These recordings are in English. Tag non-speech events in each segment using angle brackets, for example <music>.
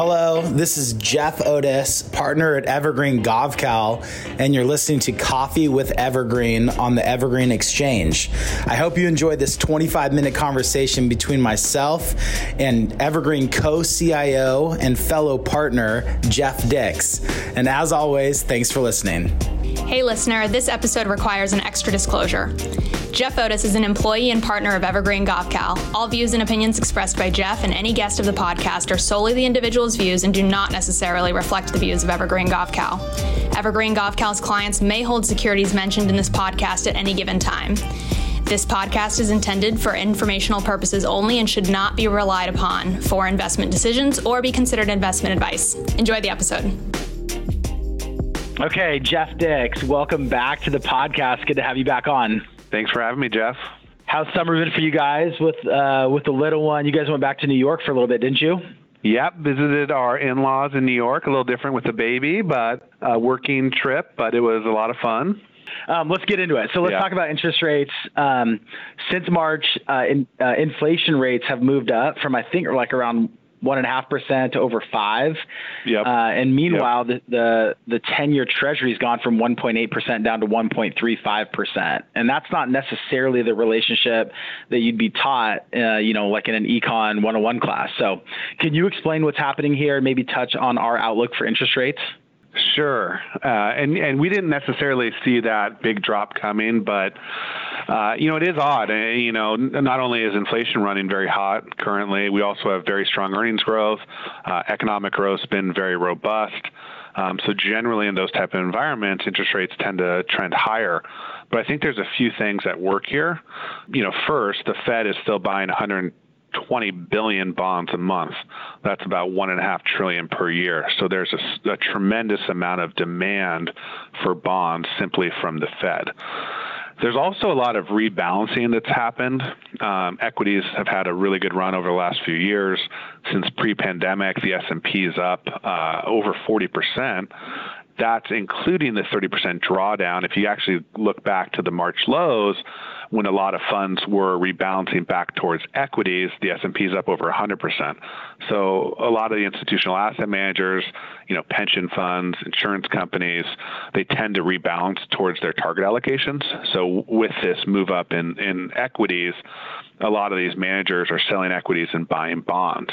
Hello, this is Jeff Otis, partner at Evergreen Gavekal, and you're listening to Coffee with Evergreen on the Evergreen Exchange. I hope you enjoyed this 25 minute conversation between myself and Evergreen co CIO and fellow partner, Jeff Dix. And as always, thanks for listening. Hey, listener, this episode requires an extra disclosure. Jeff Otis is an employee and partner of Evergreen Gavekal. All views and opinions expressed by Jeff and any guest of the podcast are solely the individual's views and do not necessarily reflect the views of Evergreen Gavekal. Evergreen Gavekal's clients may hold securities mentioned in this podcast at any given time. This podcast is intended for informational purposes only and should not be relied upon for investment decisions or be considered investment advice. Enjoy the episode. Okay, Jeff Dix, welcome back to the podcast. Good to have you back on. Thanks for having me, Jeff. How's summer been for you guys with uh, with the little one? You guys went back to New York for a little bit, didn't you? Yep, visited our in-laws in New York. A little different with the baby, but a working trip, but it was a lot of fun. Um, let's get into it. So let's yeah. talk about interest rates. Um, since March, uh, in, uh, inflation rates have moved up from I think like around one and a half percent to over five. Yep. Uh, and meanwhile, yep. the the the ten year Treasury's gone from 1.8 percent down to 1.35 percent, and that's not necessarily the relationship that you'd be taught, uh, you know, like in an econ 101 class. So, can you explain what's happening here? Maybe touch on our outlook for interest rates. Sure, uh, and and we didn't necessarily see that big drop coming, but uh, you know it is odd. Uh, you know, not only is inflation running very hot currently, we also have very strong earnings growth. Uh, economic growth's been very robust. Um, so generally, in those type of environments, interest rates tend to trend higher. But I think there's a few things at work here. You know, first, the Fed is still buying 100 20 billion bonds a month. That's about one and a half trillion per year. So there's a, a tremendous amount of demand for bonds simply from the Fed. There's also a lot of rebalancing that's happened. Um, equities have had a really good run over the last few years. Since pre-pandemic, the S&P is up uh, over 40 percent. That's including the 30% drawdown. If you actually look back to the March lows, when a lot of funds were rebalancing back towards equities, the S&P is up over 100%. So a lot of the institutional asset managers, you know, pension funds, insurance companies, they tend to rebalance towards their target allocations. So with this move up in, in equities, a lot of these managers are selling equities and buying bonds.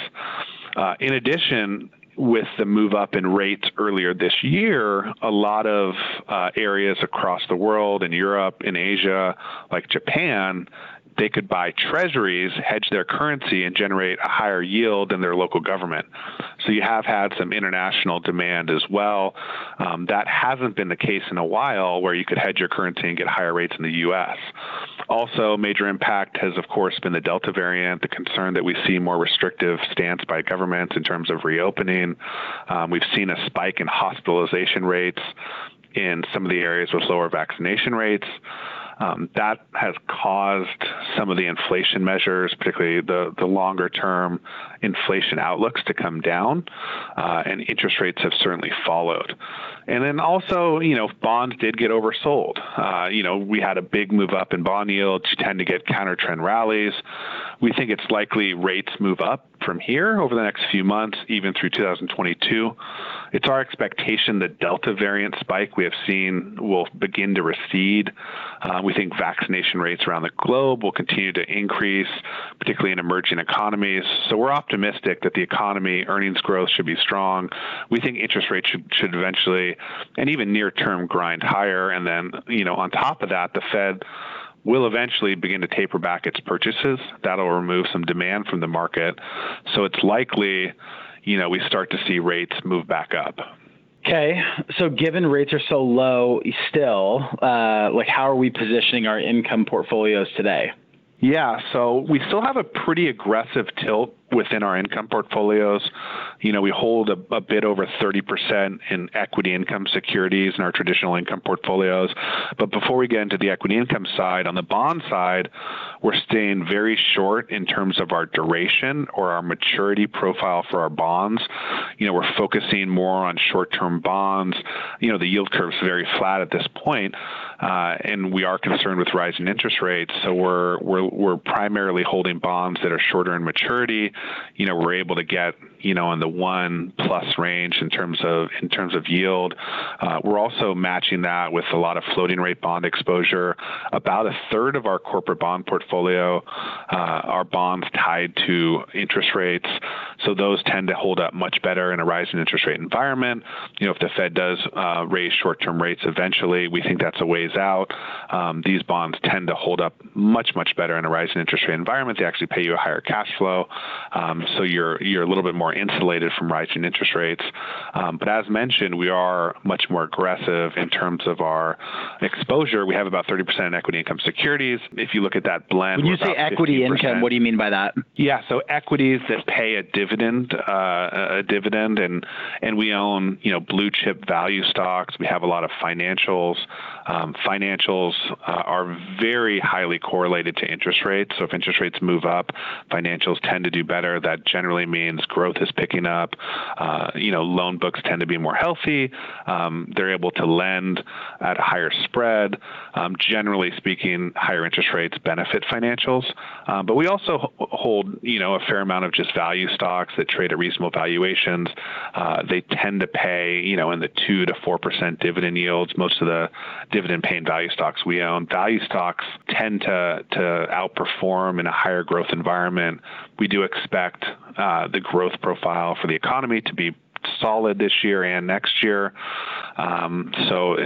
Uh, in addition, with the move up in rates earlier this year, a lot of uh, areas across the world, in Europe, in Asia, like Japan, they could buy treasuries, hedge their currency, and generate a higher yield than their local government. So you have had some international demand as well. Um, that hasn't been the case in a while, where you could hedge your currency and get higher rates in the U.S. Also, major impact has, of course, been the Delta variant, the concern that we see more restrictive stance by governments in terms of reopening. Um, we've seen a spike in hospitalization rates in some of the areas with lower vaccination rates. Um, that has caused some of the inflation measures, particularly the, the longer term inflation outlooks, to come down, uh, and interest rates have certainly followed. And then also, you know, bonds did get oversold. Uh, you know, we had a big move up in bond yields. You tend to get counter trend rallies. We think it's likely rates move up from here over the next few months, even through 2022. It's our expectation that Delta variant spike we have seen will begin to recede. Uh, we think vaccination rates around the globe will continue to increase, particularly in emerging economies. So we're optimistic that the economy earnings growth should be strong. We think interest rates should, should eventually and even near term grind higher. And then, you know, on top of that, the Fed will eventually begin to taper back its purchases. That'll remove some demand from the market. So it's likely you know, we start to see rates move back up. Okay, so given rates are so low still, uh, like how are we positioning our income portfolios today? Yeah, so we still have a pretty aggressive tilt within our income portfolios. You know, we hold a, a, bit over 30% in equity income securities in our traditional income portfolios. But before we get into the equity income side, on the bond side, we're staying very short in terms of our duration or our maturity profile for our bonds. You know, we're focusing more on short term bonds. You know, the yield curve is very flat at this point, uh, and we are concerned with rising interest rates. So we're, we're, we're primarily holding bonds that are shorter in maturity you know, we're able to get, you know, in the one plus range in terms of in terms of yield. Uh, we're also matching that with a lot of floating rate bond exposure. About a third of our corporate bond portfolio uh, are bonds tied to interest rates, so those tend to hold up much better in a rising interest rate environment. You know, if the Fed does uh, raise short-term rates eventually, we think that's a ways out. Um, these bonds tend to hold up much much better in a rising interest rate environment. They actually pay you a higher cash flow, um, so you're you're a little bit more insulated from rising interest rates. Um, but as mentioned, we are much more aggressive in terms of our exposure. We have about 30% in equity income securities. If you look at that blend, when you say equity 15%. income, what do you mean by that? Yeah, so equities that pay a dividend, uh, a dividend, and and we own you know blue chip value stocks. We have a lot of financials. Um, financials uh, are very highly correlated to interest rates. So if interest rates move up, financials tend to do better. That generally means growth is picking up. Uh, you know, loan books tend to be more healthy. Um, they're able to lend at a higher spread. Um, generally speaking, higher interest rates benefit financials. Um, but we also hold, you know, a fair amount of just value stocks that trade at reasonable valuations. Uh, they tend to pay, you know, in the two to four percent dividend yields. Most of the dividend paying value stocks we own. Value stocks tend to to outperform in a higher growth environment. We do expect uh, the growth profile for the economy to be solid this year and next year. Um, so,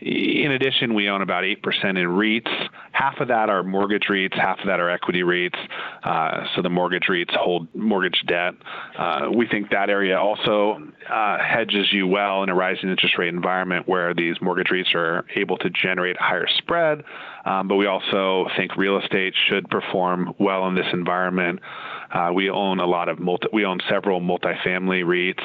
in addition, we own about 8% in REITs. Half of that are mortgage REITs, half of that are equity REITs. Uh, so, the mortgage REITs hold mortgage debt. Uh, we think that area also uh, hedges you well in a rising interest rate environment where these mortgage REITs are able to generate a higher spread. Um, but we also think real estate should perform well in this environment. Uh, we own a lot of multi, we own several multifamily REITs.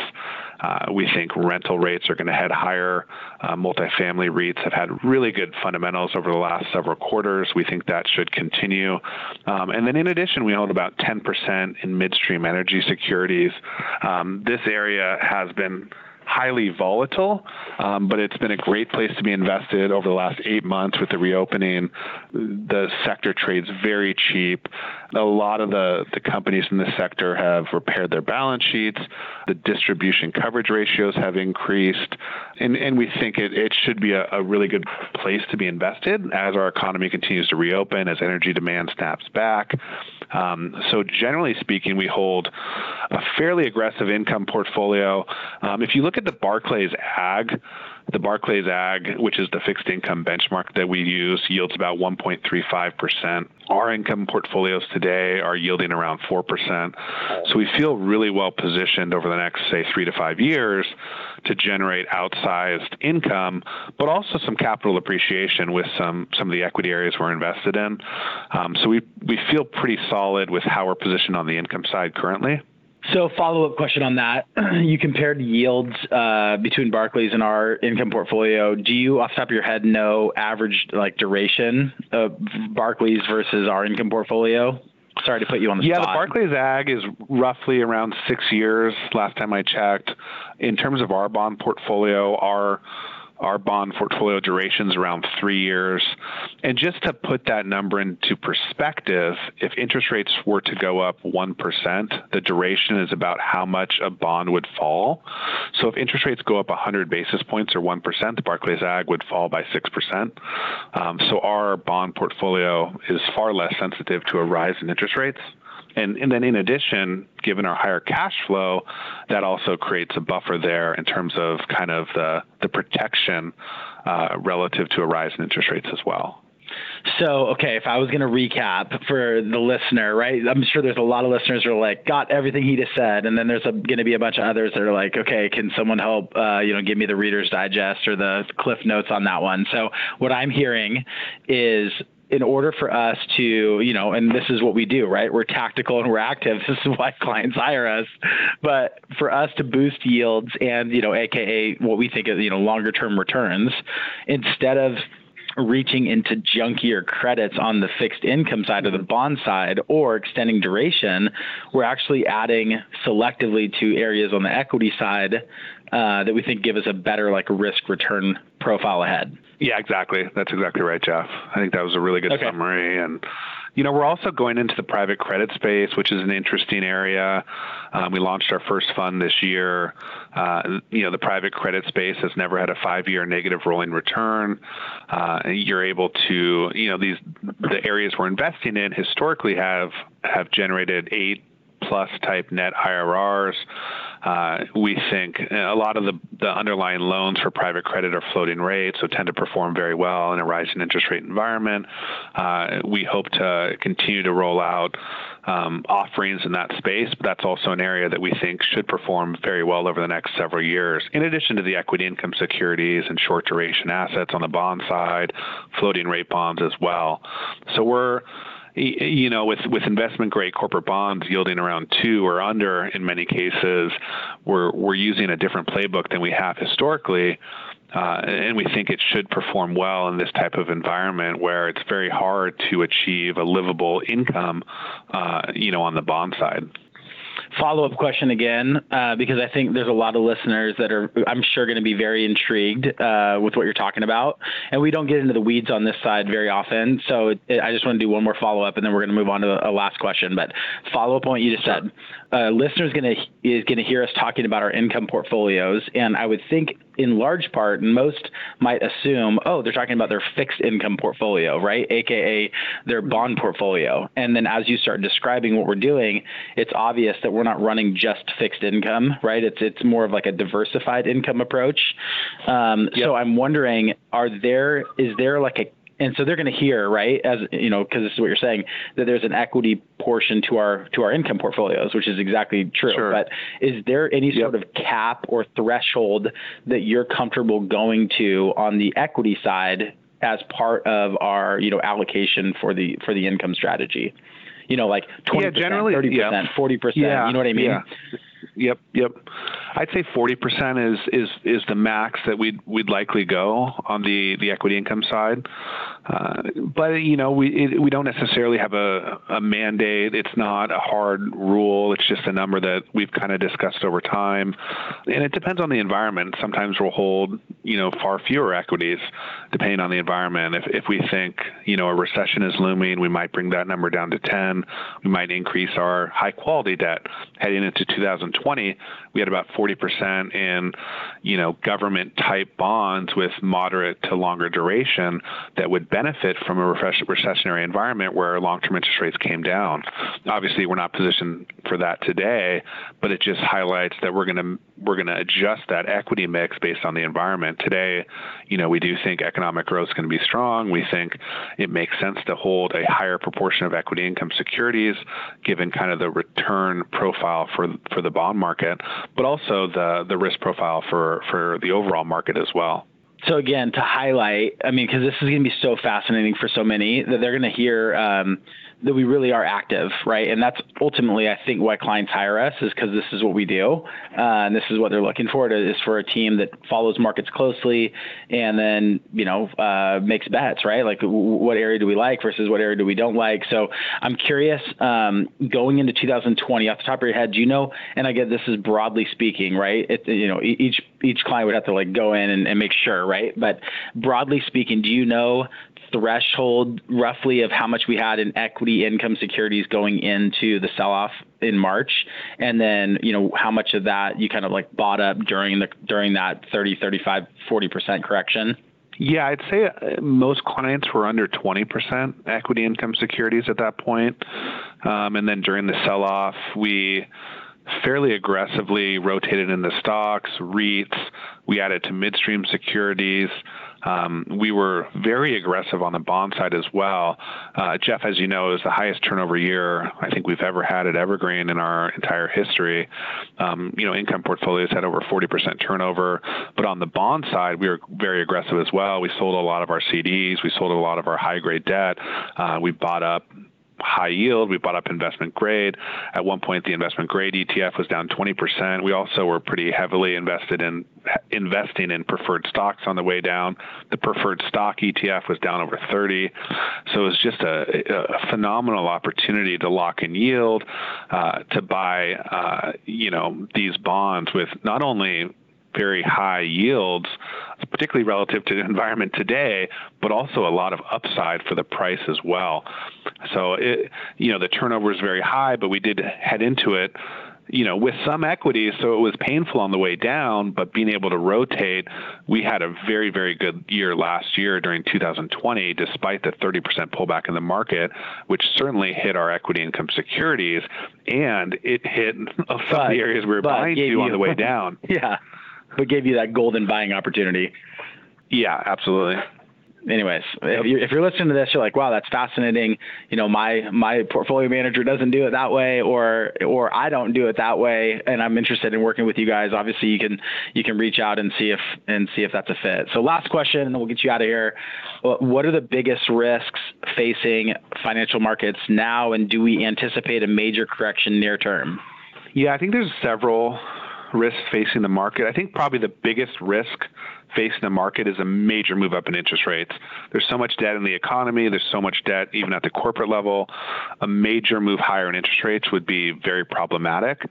Uh, we think rental rates are going to head higher. Uh, multifamily REITs have had really good fundamentals over the last several quarters. We think that should continue. Um, and then in addition, we own about 10% in midstream energy securities. Um, this area has been highly volatile, um, but it's been a great place to be invested over the last eight months with the reopening. The sector trades very cheap. A lot of the, the companies in this sector have repaired their balance sheets. The distribution coverage ratios have increased. And, and we think it, it should be a, a really good place to be invested as our economy continues to reopen, as energy demand snaps back. Um, so, generally speaking, we hold a fairly aggressive income portfolio. Um, if you look at the Barclays Ag, the Barclays Ag, which is the fixed income benchmark that we use, yields about 1.35%. Our income portfolios today are yielding around 4%. So we feel really well positioned over the next, say, three to five years to generate outsized income, but also some capital appreciation with some, some of the equity areas we're invested in. Um, so we, we feel pretty solid with how we're positioned on the income side currently. So, follow up question on that. <clears throat> You compared yields uh, between Barclays and our income portfolio. Do you, off the top of your head, know average like duration of Barclays versus our income portfolio? Sorry to put you on the spot. Yeah, the Barclays Ag is roughly around six years. Last time I checked. In terms of our bond portfolio, our our bond portfolio duration is around three years. And just to put that number into perspective, if interest rates were to go up 1%, the duration is about how much a bond would fall. So if interest rates go up 100 basis points or 1%, the Barclays Ag would fall by 6%. Um, so our bond portfolio is far less sensitive to a rise in interest rates. And, and then in addition, given our higher cash flow, that also creates a buffer there in terms of kind of the, the protection uh, relative to a rise in interest rates as well. So, okay, if I was going to recap for the listener, right? I'm sure there's a lot of listeners who are like, got everything he just said, and then there's going to be a bunch of others that are like, okay, can someone help, uh, you know, give me the Reader's Digest or the Cliff Notes on that one? So, what I'm hearing is in order for us to, you know, and this is what we do, right? We're tactical and we're active. <laughs> This is why clients hire us. But for us to boost yields and, you know, AKA what we think of, you know, longer term returns, instead of reaching into junkier credits on the fixed income side or the bond side or extending duration, we're actually adding selectively to areas on the equity side uh, that we think give us a better like risk return profile ahead. Yeah, exactly. That's exactly right, Jeff. I think that was a really good okay. summary, and you know, we're also going into the private credit space, which is an interesting area. Um, we launched our first fund this year. Uh, you know, the private credit space has never had a five-year negative rolling return. Uh, you're able to, you know, these the areas we're investing in historically have have generated eight plus type net IRRs. Uh, we think a lot of the, the underlying loans for private credit are floating rates, so tend to perform very well in a rising interest rate environment. Uh, we hope to continue to roll out um, offerings in that space, but that's also an area that we think should perform very well over the next several years. In addition to the equity income securities and short duration assets on the bond side, floating rate bonds as well. So we're you know, with with investment grade corporate bonds yielding around two or under in many cases, we're we're using a different playbook than we have historically. Uh, and we think it should perform well in this type of environment where it's very hard to achieve a livable income, uh, you know, on the bond side follow up question again, uh, because I think there's a lot of listeners that are, I'm sure, going to be very intrigued uh, with what you're talking about. And we don't get into the weeds on this side very often. So it, I just want to do one more follow up and then we're going to move on to a last question. But follow up on what you just said. Uh, listeners going to is going to hear us talking about our income portfolios. And I would think in large part, most might assume, oh, they're talking about their fixed income portfolio, right? AKA their bond portfolio. And then as you start describing what we're doing, it's obvious that we're not running just fixed income, right? It's it's more of like a diversified income approach. Um, yep. So I'm wondering, are there is there like a and so they're going to hear right as you know because this is what you're saying that there's an equity portion to our to our income portfolios which is exactly true sure. but is there any yep. sort of cap or threshold that you're comfortable going to on the equity side as part of our you know allocation for the for the income strategy you know like 20% yeah, generally, 30% yeah. 40% yeah, you know what i mean yeah. Yep, yep. I'd say 40% is is is the max that we'd we'd likely go on the the equity income side. Uh, but you know, we it, we don't necessarily have a, a mandate. It's not a hard rule. It's just a number that we've kind of discussed over time, and it depends on the environment. Sometimes we'll hold you know far fewer equities depending on the environment. If if we think you know a recession is looming, we might bring that number down to 10. We might increase our high quality debt heading into 2020. We had about 40% in you know government type bonds with moderate to longer duration that would benefit from a recessionary environment where long-term interest rates came down. Obviously, we're not positioned for that today, but it just highlights that we're going to we're going to adjust that equity mix based on the environment. Today, you know, we do think economic growth is going to be strong. We think it makes sense to hold a higher proportion of equity income securities, given kind of the return profile for for the bond market, but also the the risk profile for for the overall market as well. So again, to highlight, I mean, because this is going to be so fascinating for so many that they're going to hear um, that we really are active, right? And that's ultimately, I think, why clients hire us is because this is what we do, uh, and this is what they're looking for. Is for a team that follows markets closely, and then you know uh, makes bets, right? Like what area do we like versus what area do we don't like? So I'm curious, um, going into 2020, off the top of your head, do you know? And I get this is broadly speaking, right? It, you know, each each client would have to like go in and, and make sure, right? But broadly speaking, do you know threshold roughly of how much we had in equity income securities going into the sell-off in March and then you know how much of that you kind of like bought up during the during that 30 35 40% correction yeah, I'd say uh, most clients were under 20% equity income securities at that point. Um, and then during the sell off, we fairly aggressively rotated in the stocks, REITs. We added to midstream securities. Um, we were very aggressive on the bond side as well. Uh, Jeff, as you know, is the highest turnover year I think we've ever had at Evergreen in our entire history. Um, you know, income portfolios had over 40% turnover, but on the bond side, we were very aggressive as well. We sold a lot of our CDs, we sold a lot of our high grade debt. Uh, we bought up high yield. We bought up investment grade. At one point, the investment grade ETF was down 20%. We also were pretty heavily invested in investing in preferred stocks on the way down. The preferred stock ETF was down over 30. So it was just a, a phenomenal opportunity to lock in yield, uh, to buy, uh, you know, these bonds with not only very high yields, particularly relative to the environment today, but also a lot of upside for the price as well. So, it, you know, the turnover is very high, but we did head into it you know, with some equities, so it was painful on the way down, but being able to rotate, we had a very, very good year last year during 2020, despite the 30% pullback in the market, which certainly hit our equity income securities, and it hit <laughs> some but, of the areas we were buying to you, on the way <laughs> down. yeah, but gave you that golden buying opportunity. Yeah, absolutely anyways, if you're, if you're listening to this, you're like, wow, that's fascinating. You know, my my portfolio manager doesn't do it that way, or or I don't do it that way, and I'm interested in working with you guys. Obviously, you can you can reach out and see if and see if that's a fit. So, last question, and we'll get you out of here. What are the biggest risks facing financial markets now, and do we anticipate a major correction near term? Yeah, I think there's several risks facing the market. I think probably the biggest risk facing the market is a major move up in interest rates. There's so much debt in the economy, there's so much debt even at the corporate level. A major move higher in interest rates would be very problematic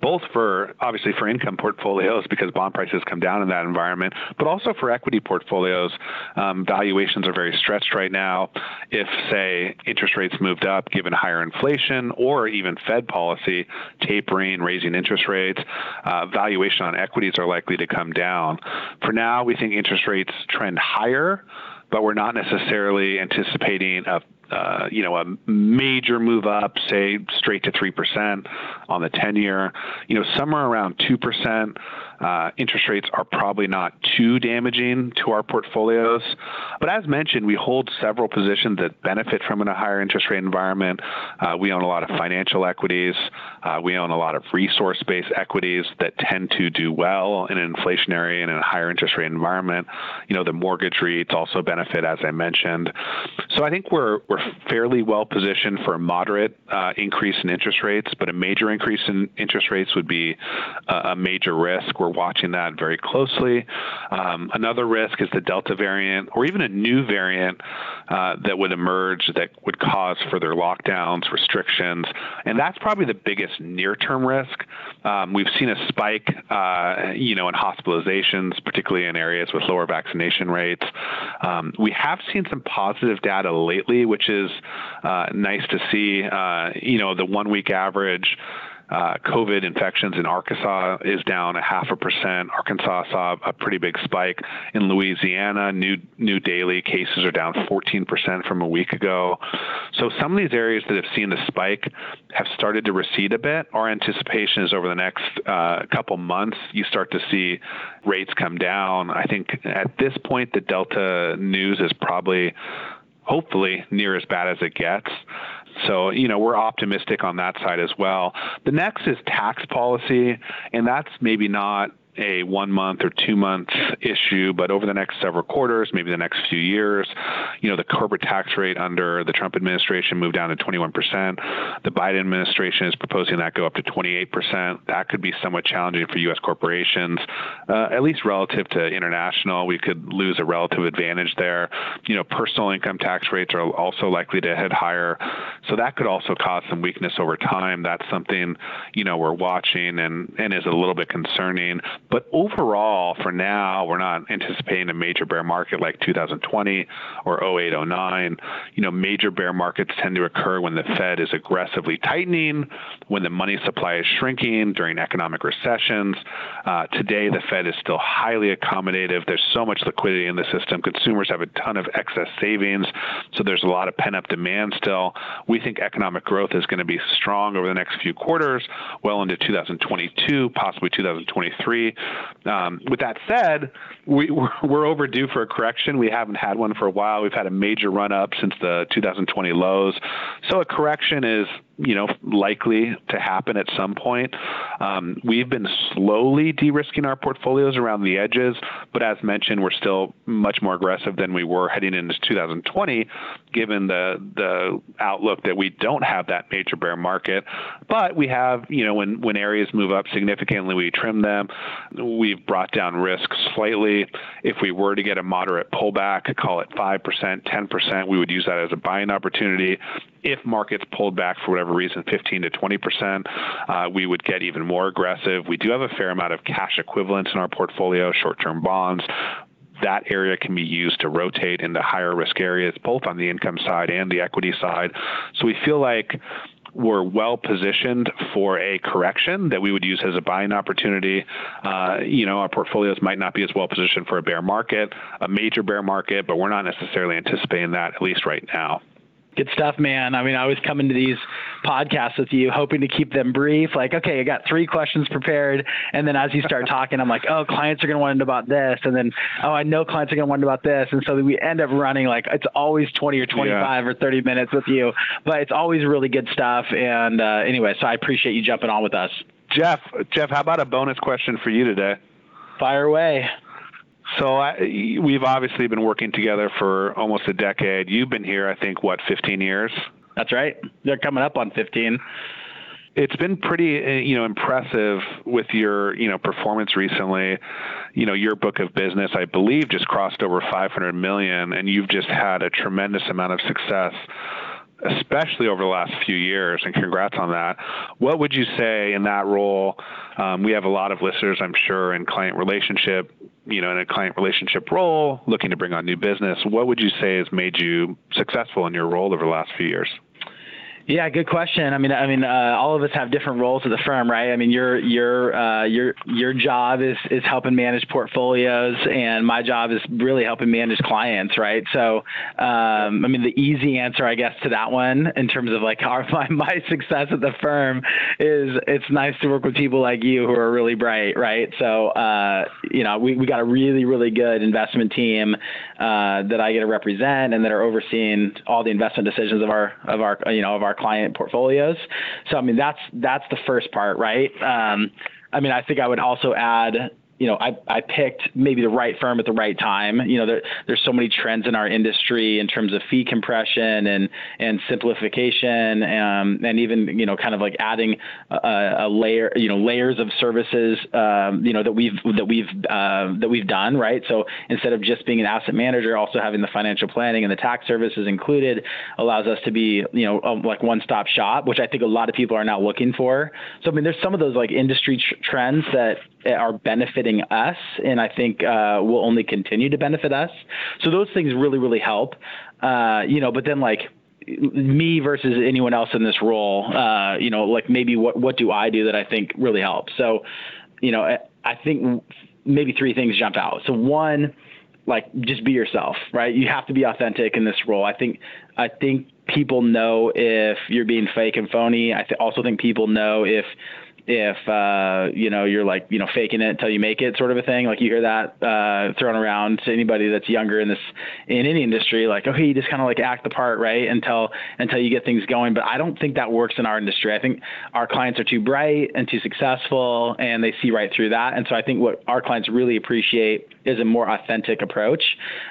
both for obviously for income portfolios because bond prices come down in that environment, but also for equity portfolios. Um, valuations are very stretched right now. If, say, interest rates moved up given higher inflation or even Fed policy tapering, raising interest rates, uh, valuation on equities are likely to come down. For now, we think interest rates trend higher but we're not necessarily anticipating a uh, you know, a major move up, say straight to 3% on the 10 year, you know, somewhere around 2% uh, interest rates are probably not too damaging to our portfolios. But as mentioned, we hold several positions that benefit from a higher interest rate environment. Uh, we own a lot of financial equities. Uh, we own a lot of resource based equities that tend to do well in an inflationary and in a higher interest rate environment. You know, the mortgage rates also benefit, as I mentioned. So I think we're, we're fairly well positioned for a moderate uh, increase in interest rates, but a major increase in interest rates would be a, a major risk. We're we're watching that very closely. Um, another risk is the Delta variant or even a new variant uh, that would emerge that would cause further lockdowns, restrictions, and that's probably the biggest near-term risk. Um, we've seen a spike, uh, you know, in hospitalizations, particularly in areas with lower vaccination rates. Um, we have seen some positive data lately, which is uh, nice to see. Uh, you know, the one-week average uh, COVID infections in Arkansas is down a half a percent. Arkansas saw a pretty big spike. In Louisiana, new new daily cases are down 14% from a week ago. So some of these areas that have seen the spike have started to recede a bit. Our anticipation is over the next uh, couple months, you start to see rates come down. I think at this point, the Delta news is probably hopefully near as bad as it gets. So, you know, we're optimistic on that side as well. The next is tax policy, and that's maybe not a one month or two month issue, but over the next several quarters, maybe the next few years, you know, the corporate tax rate under the Trump administration moved down to 21%. The Biden administration is proposing that go up to 28%. That could be somewhat challenging for U.S. corporations, uh, at least relative to international. We could lose a relative advantage there. You know, personal income tax rates are also likely to head higher. So that could also cause some weakness over time. That's something, you know, we're watching and, and is a little bit concerning. But overall, for now, we're not anticipating a major bear market like 2020 or 08, 09. You know, major bear markets tend to occur when the Fed is aggressively tightening, when the money supply is shrinking during economic recessions. Uh, today, the Fed is still highly accommodative. There's so much liquidity in the system. Consumers have a ton of excess savings, so there's a lot of pent up demand still. We think economic growth is going to be strong over the next few quarters, well into 2022, possibly 2023. Um, with that said, we, <laughs> we're, overdue for a correction. We haven't had one for a while. We've had a major run up since the 2020 lows. So a correction is you know, likely to happen at some point. Um, we've been slowly de-risking our portfolios around the edges, but as mentioned, we're still much more aggressive than we were heading into 2020, given the the outlook that we don't have that major bear market. But we have, you know, when when areas move up significantly, we trim them. We've brought down risk slightly. If we were to get a moderate pullback, call it five percent, ten percent, we would use that as a buying opportunity. If markets pulled back for whatever whatever reason, 15 to 20 percent, uh, we would get even more aggressive. We do have a fair amount of cash equivalents in our portfolio, short-term bonds that area can be used to rotate into higher risk areas, both on the income side and the equity side. So we feel like we're well positioned for a correction that we would use as a buying opportunity. Uh, you know, our portfolios might not be as well positioned for a bear market, a major bear market, but we're not necessarily anticipating that, at least right now. Good stuff, man. I mean, I was coming to these podcasts with you, hoping to keep them brief. Like, okay, I got three questions prepared, and then as you start <laughs> talking, I'm like, oh, clients are going to want to know about this, and then oh, I know clients are going to want to know about this, and so we end up running like it's always 20 or 25 yeah. or 30 minutes with you, but it's always really good stuff. And uh, anyway, so I appreciate you jumping on with us. Jeff, Jeff, how about a bonus question for you today? Fire away. So I, we've obviously been working together for almost a decade. You've been here, I think, what, 15 years? That's right. They're coming up on 15. It's been pretty, uh, you know, impressive with your, you know, performance recently. You know, your book of business, I believe, just crossed over 500 million, and you've just had a tremendous amount of success especially over the last few years, and congrats on that. What would you say in that role? Um, we have a lot of listeners, I'm sure, in client relationship, you know, in a client relationship role, looking to bring on new business. What would you say has made you successful in your role over the last few years? Yeah, good question. I mean, I mean, uh, all of us have different roles at the firm, right? I mean, your your uh, your your job is is helping manage portfolios, and my job is really helping manage clients, right? So, um, I mean, the easy answer, I guess, to that one, in terms of like <laughs> our my, my success at the firm, is it's nice to work with people like you who are really bright, right? So, uh, you know, we we got a really really good investment team uh, that I get to represent, and that are overseeing all the investment decisions of our of our you know of our client portfolios. So I mean that's that's the first part, right? Um, I mean I think I would also add you know, I, I picked maybe the right firm at the right time. You know, there, there's so many trends in our industry in terms of fee compression and and simplification, um, and even you know, kind of like adding a, a layer, you know, layers of services, um, you know, that we've that we've uh, that we've done, right? So instead of just being an asset manager, also having the financial planning and the tax services included allows us to be, you know, like one-stop shop, which I think a lot of people are now looking for. So I mean, there's some of those like industry tr- trends that are benefiting us, and I think uh, will only continue to benefit us. So those things really, really help. Uh, you know, but then like me versus anyone else in this role, uh, you know, like maybe what what do I do that I think really helps? So, you know, I think maybe three things jump out. So one, like just be yourself, right? You have to be authentic in this role. I think I think people know if you're being fake and phony. I th- also think people know if if uh, you know you're like you know faking it until you make it sort of a thing like you hear that uh, thrown around to anybody that's younger in this in any industry like okay you just kind of like act the part right until until you get things going. But I don't think that works in our industry. I think our clients are too bright and too successful and they see right through that. And so I think what our clients really appreciate is a more authentic approach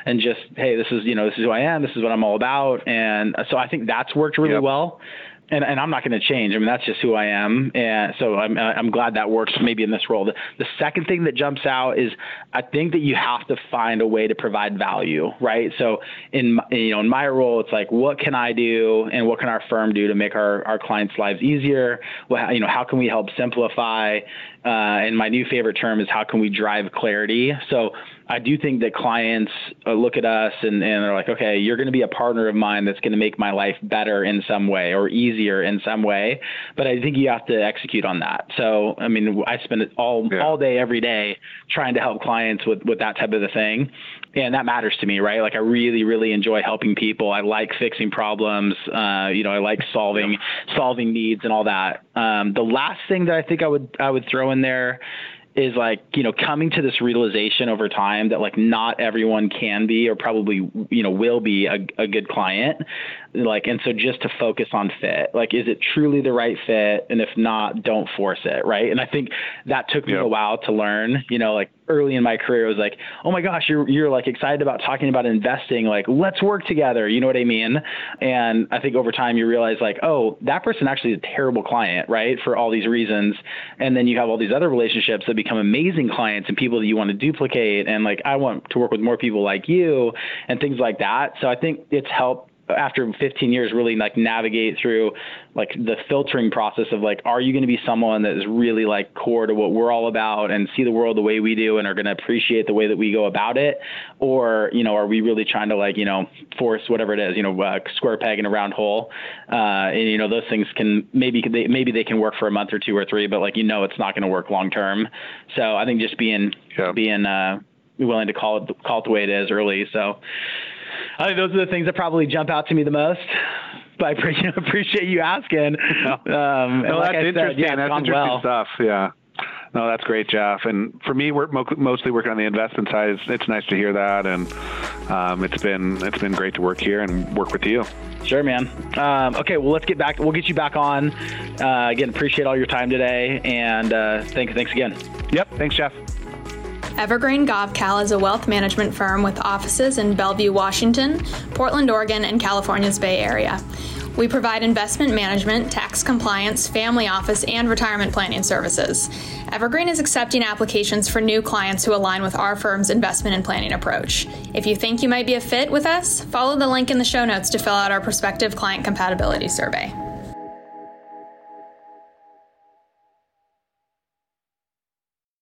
and just hey this is you know this is who I am this is what I'm all about. And so I think that's worked really yep. well and, and I'm not going to change. I mean, that's just who I am. And so I'm, I'm glad that works maybe in this role. The, the second thing that jumps out is I think that you have to find a way to provide value, right? So in, you know, in my role, it's like, what can I do and what can our firm do to make our, our clients' lives easier? Well, you know, how can we help simplify? Uh, and my new favorite term is how can we drive clarity? So I do think that clients uh, look at us and, and they're like, okay, you're going to be a partner of mine that's going to make my life better in some way or easier in some way. But I think you have to execute on that. So, I mean, I spend all, yeah. all day, every day trying to help clients with, with that type of a thing. And that matters to me, right? Like I really, really enjoy helping people. I like fixing problems. Uh, you know, I like solving, yeah. solving needs and all that. Um, the last thing that I think I would, I would throw in there is like you know coming to this realization over time that like not everyone can be or probably you know will be a, a good client like and so just to focus on fit like is it truly the right fit? And if not don't force it right? And i think that took me yep. a while to learn you know like early in my career it was like oh my gosh you're you're like excited about talking about investing like let's work together you know what i mean? And i think over time you realize like oh that person actually is a terrible client right for all these reasons. And then you have all these other relationships that become amazing clients and people that you want to duplicate. And like i want to work with more people like you and things like that. So i think it's helped after 15 years really like navigate through like the filtering process of like are you going to be someone that is really like core to what we're all about and see the world the way we do and are going to appreciate the way that we go about it? Or you know are we really trying to like you know force whatever it is you know uh, square peg in a round hole? Uh, and you know those things can maybe they maybe they can work for a month or two or three but like you know it's not going to work long term. So i think just being yeah. being uh willing to call it call it the way it is early so I think those are the things that probably jump out to me the most. But I <laughs> appreciate you asking. Um, no, like that's I interesting. Yeah, that's interesting well. stuff. Yeah. No, that's great, Jeff. And for me, we're mostly working on the investment side. It's, it's nice to hear that, and um, it's been it's been great to work here and work with you. Sure, man. Um, okay, well, let's get back. We'll get you back on. Uh, again, appreciate all your time today, and uh, thanks thanks again. Yep. Thanks, Jeff. Evergreen Gavekal is a wealth management firm with offices in Bellevue, Washington, Portland, Oregon, and California's Bay Area. We provide investment management, tax compliance, family office, and retirement planning services. Evergreen is accepting applications for new clients who align with our firm's investment and planning approach. If you think you might be a fit with us, follow the link in the show notes to fill out our prospective client compatibility survey.